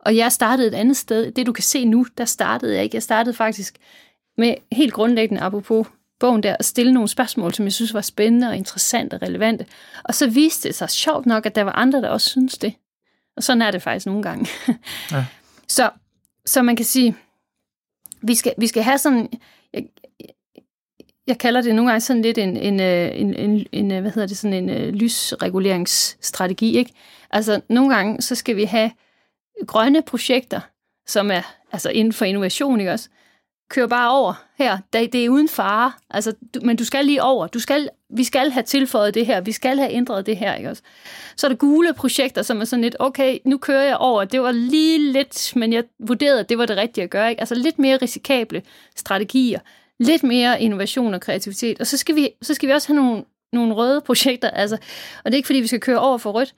Og jeg startede et andet sted. Det du kan se nu, der startede jeg ikke. Jeg startede faktisk med helt grundlæggende, apropos bogen der, at stille nogle spørgsmål, som jeg synes var spændende og interessante og relevante. Og så viste det sig sjovt nok, at der var andre, der også synes det. Og sådan er det faktisk nogle gange. (laughs) Ja. så, så man kan sige, vi skal, vi skal have sådan, jeg, jeg kalder det nogle gange sådan lidt en, en, øh, en, en, en øh, hvad hedder det, sådan en uh, lysreguleringsstrategi, ikke? Altså, nogle gange, så skal vi have grønne projekter, som er altså inden for innovation, ikke også? Kør bare over her. Det, det er uden fare. Altså, du, men du skal lige over. Du skal, vi skal have tilføjet det her. Vi skal have ændret det her. Ikke også? Så er der gule projekter, som er sådan lidt, okay, nu kører jeg over. Det var lige lidt, men jeg vurderede, at det var det rigtige at gøre. Ikke? Altså lidt mere risikable strategier. Lidt mere innovation og kreativitet. Og så skal vi, så skal vi også have nogle, nogle røde projekter. Altså, og det er ikke, fordi vi skal køre over for rødt,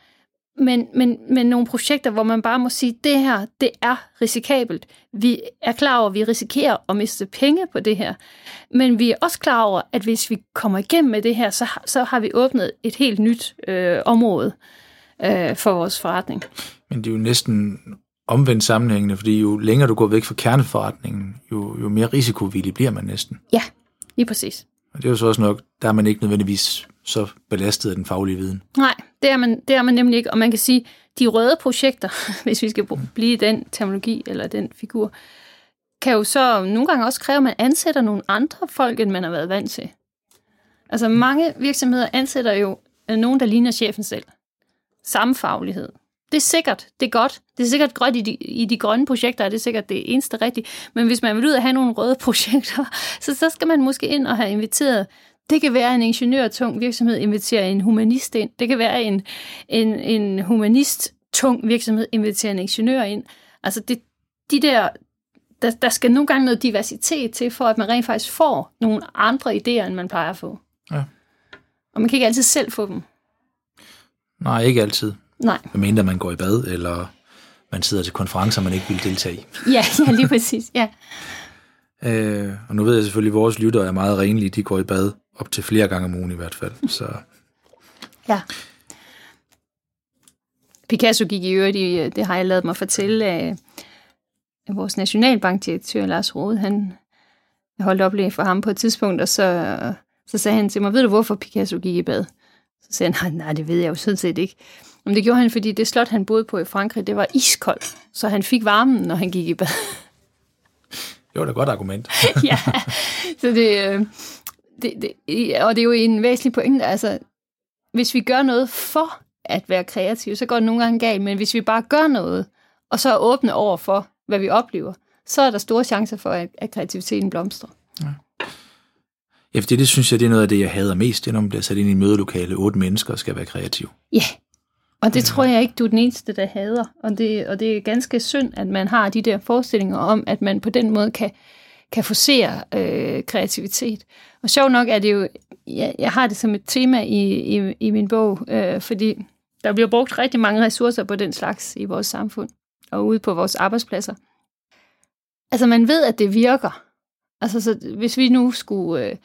men, men, men nogle projekter, hvor man bare må sige, det her, det er risikabelt. Vi er klar over, at vi risikerer at miste penge på det her. Men vi er også klar over, at hvis vi kommer igennem med det her, så, så har vi åbnet et helt nyt øh, område øh, for vores forretning. Men det er jo næsten omvendt sammenhængende, fordi jo længere du går væk fra kerneforretningen, jo, jo mere risikovillig bliver man næsten. Ja, lige præcis. Og det er jo så også nok, der er man ikke nødvendigvis så belastet af den faglige viden. Nej, det er man, det er man nemlig ikke. Og man kan sige, de røde projekter, (laughs) hvis vi skal blive den terminologi eller den figur, kan jo så nogle gange også kræve, at man ansætter nogle andre folk, end man har været vant til. Altså mange virksomheder ansætter jo øh, nogen, der ligner chefen selv. Samme faglighed. Det er sikkert, det er godt. Det er sikkert godt i de, i de grønne projekter, er det sikkert det eneste rigtige. Men hvis man vil ud og have nogle røde (laughs) projekter, så, så skal man måske ind og have inviteret det kan være, en ingeniørtung virksomhed inviterer en humanist ind. Det kan være, en, en, en humanist-tung virksomhed inviterer en ingeniør ind. Altså, det, de der, der, der skal nogle gange noget diversitet til, for at man rent faktisk får nogle andre idéer, end man plejer at få. Ja. Og man kan ikke altid selv få dem. Nej, ikke altid. Nej. Medmindre man går i bad, eller man sidder til konferencer, man ikke vil deltage i. ja, ja, lige præcis, ja. Øh, og nu ved jeg selvfølgelig, at vores lyttere er meget renlige. De går i bad op til flere gange om ugen i hvert fald. Så. Ja. Picasso gik i øvrigt i, det har jeg lavet mig fortælle af, af vores nationalbankdirektør, Lars Rode. Han holdt oplæg for ham på et tidspunkt, og så, så sagde han til mig, ved du hvorfor Picasso gik i bad? Så sagde han, nej, nej, det ved jeg jo sådan set ikke. Men det gjorde han, fordi det slot, han boede på i Frankrig, det var iskoldt, så han fik varmen, når han gik i bad. Det var da et godt argument. (laughs) ja, så det, øh, det, det, og det er jo en væsentlig pointe, altså hvis vi gør noget for at være kreativ, så går det nogle gange galt. Men hvis vi bare gør noget, og så er åbne over for, hvad vi oplever, så er der store chancer for, at, at kreativiteten blomstrer. Ja. Ja, fordi det synes jeg, det er noget af det, jeg hader mest, det er, når man bliver sat ind i en mødelokale, otte mennesker skal være kreativ. Ja, og det tror jeg ikke, du er den eneste, der hader. Og det, og det er ganske synd, at man har de der forestillinger om, at man på den måde kan, kan forsere øh, kreativitet. Og sjov nok er det jo, jeg, jeg har det som et tema i, i, i min bog, øh, fordi der bliver brugt rigtig mange ressourcer på den slags i vores samfund og ude på vores arbejdspladser. Altså man ved, at det virker. Altså så hvis vi nu skulle øh,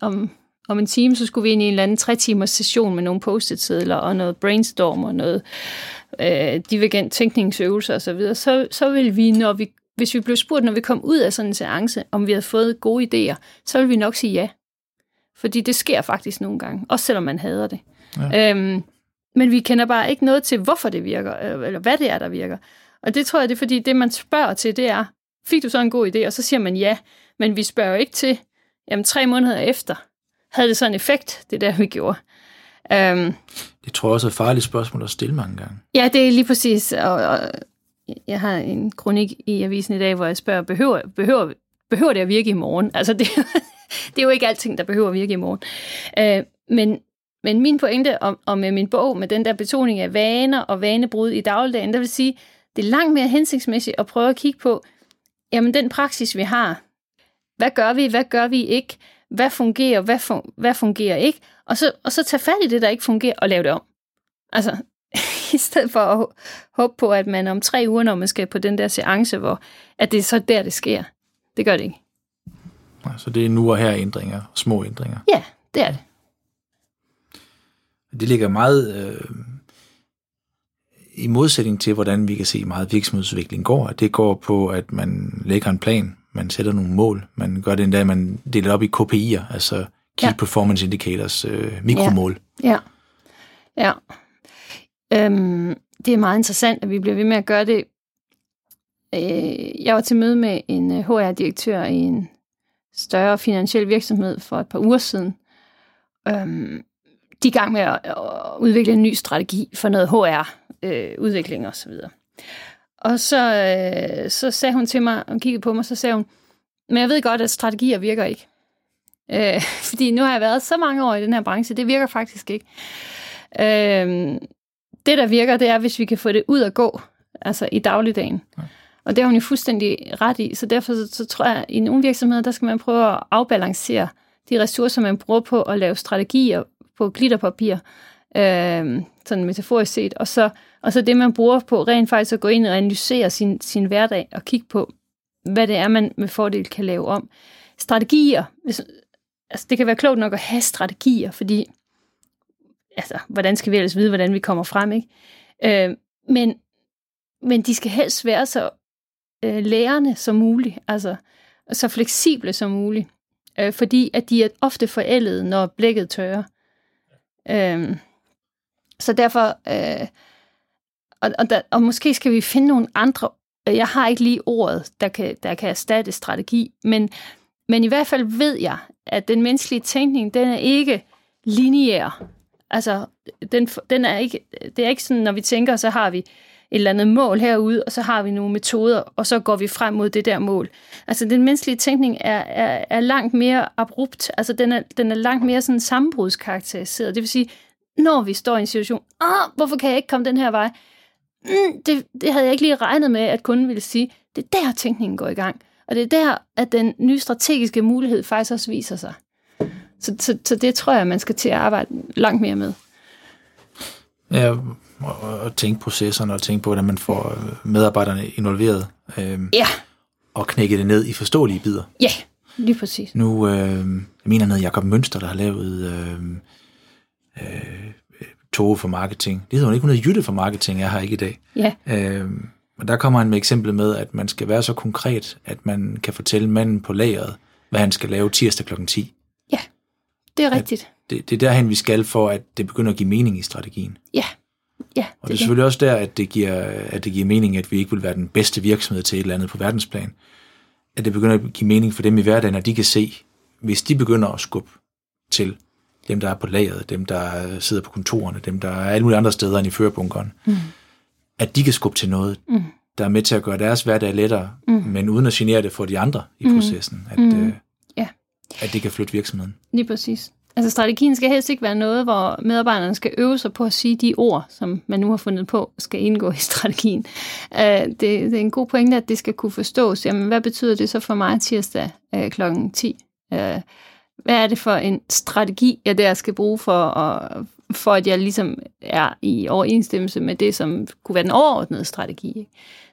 om, om en time, så skulle vi ind i en eller anden tre timers session med nogle post-it-sedler og noget brainstorm og noget øh, divergent tænkningsøvelser osv., så, videre, så, så vil vi, når vi, hvis vi blev spurgt, når vi kom ud af sådan en seance, om vi havde fået gode idéer, så vil vi nok sige ja. Fordi det sker faktisk nogle gange, også selvom man hader det. Ja. Øhm, men vi kender bare ikke noget til, hvorfor det virker, øh, eller hvad det er, der virker. Og det tror jeg, det er fordi, det man spørger til, det er, fik du så en god idé? Og så siger man ja, men vi spørger ikke til, jamen tre måneder efter, havde det så en effekt, det der vi gjorde. Um, det tror jeg også er et farligt spørgsmål at stille mange gange. Ja, det er lige præcis. Og, og jeg har en kronik i avisen i dag, hvor jeg spørger, behøver, behøver, behøver det at virke i morgen? Altså, det, (laughs) det er jo ikke alting, der behøver at virke i morgen. Øh, men, men min pointe om, om med min bog, med den der betoning af vaner og vanebrud i dagligdagen, der vil sige, det er langt mere hensigtsmæssigt at prøve at kigge på, jamen den praksis, vi har, hvad gør vi, hvad gør vi ikke? Hvad fungerer, hvad, fun- hvad fungerer ikke? Og så, og så tage fat i det, der ikke fungerer, og lave det om. Altså, (laughs) i stedet for at håbe på, at man om tre uger, når man skal på den der seance, hvor at det er så der, det sker. Det gør det ikke. Så det er nu og her ændringer, små ændringer? Ja, det er det. Det ligger meget øh, i modsætning til, hvordan vi kan se meget virksomhedsudvikling går. Det går på, at man lægger en plan, man sætter nogle mål. Man gør det endda, man deler op i KPI'er, altså Key ja. Performance Indicators, øh, mikromål. Ja, ja. ja. Øhm, det er meget interessant, at vi bliver ved med at gøre det. Øh, jeg var til møde med en øh, HR-direktør i en større finansiel virksomhed for et par uger siden. Øhm, de er i gang med at, at udvikle en ny strategi for noget HR-udvikling øh, osv. Og så, øh, så sagde hun til mig, og kiggede på mig, så sagde hun, men jeg ved godt, at strategier virker ikke. Øh, (laughs) fordi nu har jeg været så mange år i den her branche, det virker faktisk ikke. Øh, det, der virker, det er, hvis vi kan få det ud at gå, altså i dagligdagen. Ja. Og det har hun jo fuldstændig ret i, så derfor så, så tror jeg, at i nogle virksomheder, der skal man prøve at afbalancere de ressourcer, man bruger på at lave strategier på glitterpapir, øh, sådan metaforisk set, og så, og så det, man bruger på rent faktisk at gå ind og analysere sin, sin hverdag og kigge på, hvad det er, man med fordel kan lave om. Strategier, hvis, altså det kan være klogt nok at have strategier, fordi, altså, hvordan skal vi ellers vide, hvordan vi kommer frem, ikke? Øh, men, men de skal helst være så øh, lærende som muligt, altså så fleksible som muligt, øh, fordi at de er ofte forældet, når blækket tørrer. Øh, så derfor, øh, og, og, der, og måske skal vi finde nogle andre, jeg har ikke lige ordet, der kan, der kan erstatte strategi, men, men i hvert fald ved jeg, at den menneskelige tænkning, den er ikke lineær. Altså, den, den er ikke, det er ikke sådan, når vi tænker, så har vi et eller andet mål herude, og så har vi nogle metoder, og så går vi frem mod det der mål. Altså, den menneskelige tænkning er, er, er langt mere abrupt, altså den er, den er langt mere sådan sammenbrudskarakteriseret. Det vil sige, når vi står i en situation, ah, hvorfor kan jeg ikke komme den her vej? Mm, det, det havde jeg ikke lige regnet med, at kunden ville sige. Det er der, tænkningen går i gang. Og det er der, at den nye strategiske mulighed faktisk også viser sig. Så, så, så det tror jeg, man skal til at arbejde langt mere med. Ja, og, og tænke processerne, og tænke på, hvordan man får medarbejderne involveret. Øh, ja. Og knække det ned i forståelige bidder. Ja, lige præcis. Nu, øh, jeg mener noget Jacob Mønster, der har lavet øh, øh, Tove for marketing. Det hedder hun ikke, hun hedder Jytte for marketing, jeg har ikke i dag. Ja. Øh, og der kommer han med eksemplet med, at man skal være så konkret, at man kan fortælle manden på lageret, hvad han skal lave tirsdag kl. 10. Det er rigtigt. Det, det er derhen, vi skal for, at det begynder at give mening i strategien. Ja, ja. Og det er selvfølgelig også der, at det, giver, at det giver mening, at vi ikke vil være den bedste virksomhed til et eller andet på verdensplan. At det begynder at give mening for dem i hverdagen, at de kan se, hvis de begynder at skubbe til, dem, der er på lageret, dem, der sidder på kontorerne, dem, der er alle mulige andre steder end i førerbunkeren, mm. at de kan skubbe til noget, mm. der er med til at gøre deres hverdag lettere, mm. men uden at genere det for de andre i mm. processen, at, mm. øh, at det kan flytte virksomheden. lige præcis. Altså strategien skal helst ikke være noget, hvor medarbejderne skal øve sig på at sige de ord, som man nu har fundet på, skal indgå i (laughs) strategien. Uh, det, det er en god pointe, at det skal kunne forstås. Jamen, hvad betyder det så for mig tirsdag uh, kl. 10? Uh, hvad er det for en strategi, jeg der skal bruge for, at, for at jeg ligesom er i overensstemmelse med det, som kunne være den overordnede strategi? ikke?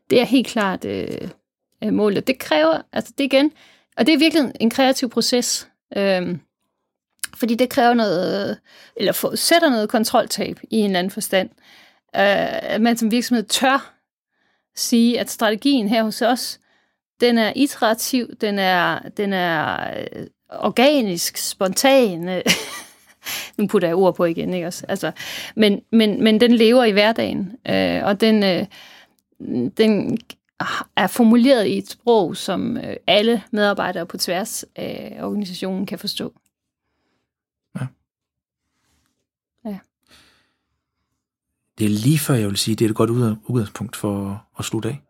Det er helt klart uh, målet. Det kræver, altså det igen, og det er virkelig en kreativ proces. Øhm, fordi det kræver noget, eller forudsætter noget kontroltab i en eller anden forstand. Øh, at man som virksomhed tør sige, at strategien her hos os, den er iterativ, den er, den er øh, organisk, spontan. Øh, (laughs) nu putter jeg ord på igen, ikke også? Altså, men, men, men den lever i hverdagen, øh, og den, øh, den er formuleret i et sprog, som øh, alle medarbejdere på tværs af organisationen kan forstå. Det er lige før, jeg vil sige, det er et godt ud- udgangspunkt for at slutte af.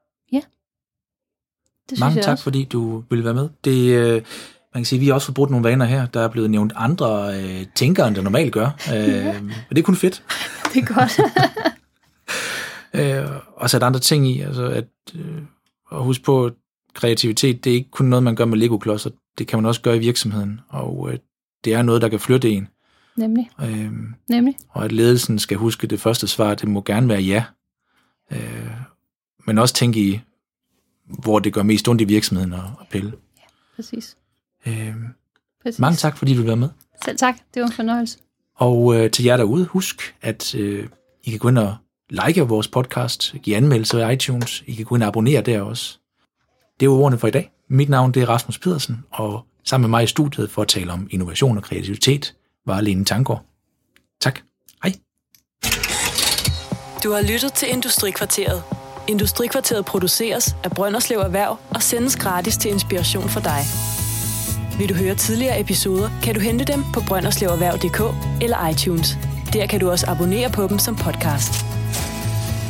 Det synes Mange tak, også. fordi du ville være med. Det, øh, man kan sige, vi har også fået brugt nogle vaner her. Der er blevet nævnt andre øh, tænkere, end der normalt gør. (laughs) Øh, men det er kun fedt. Det er godt. (laughs) Og sat andre ting i. Altså at, øh, at huske på, at kreativitet, det er ikke kun noget, man gør med Lego-klodser. Det kan man også gøre i virksomheden. Og øh, det er noget, der kan flytte en. Nemlig. Øh, Nemlig. og at ledelsen skal huske det første svar, det må gerne være ja. Øh, men også tænke i, hvor det gør mest ondt i virksomheden at, at pille. Præcis. Øh, Præcis. mange tak, fordi du være med. Selv tak. Det var en fornøjelse. Og øh, til jer derude, husk, at øh, I kan gå ind og like vores podcast, give anmeldelser i iTunes, I kan gå ind og abonnere der også. Det var ordene for i dag. Mit navn det er Rasmus Pedersen, og sammen med mig i studiet for at tale om innovation og kreativitet var Lene Tangård. Tak. Hej. Du har lyttet til Industrikvarteret. Industrikvarteret produceres af Brønderslev Erhverv og sendes gratis til inspiration for dig. Vil du høre tidligere episoder, kan du hente dem på brønderslevererhverv.dk eller iTunes. Der kan du også abonnere på dem som podcast.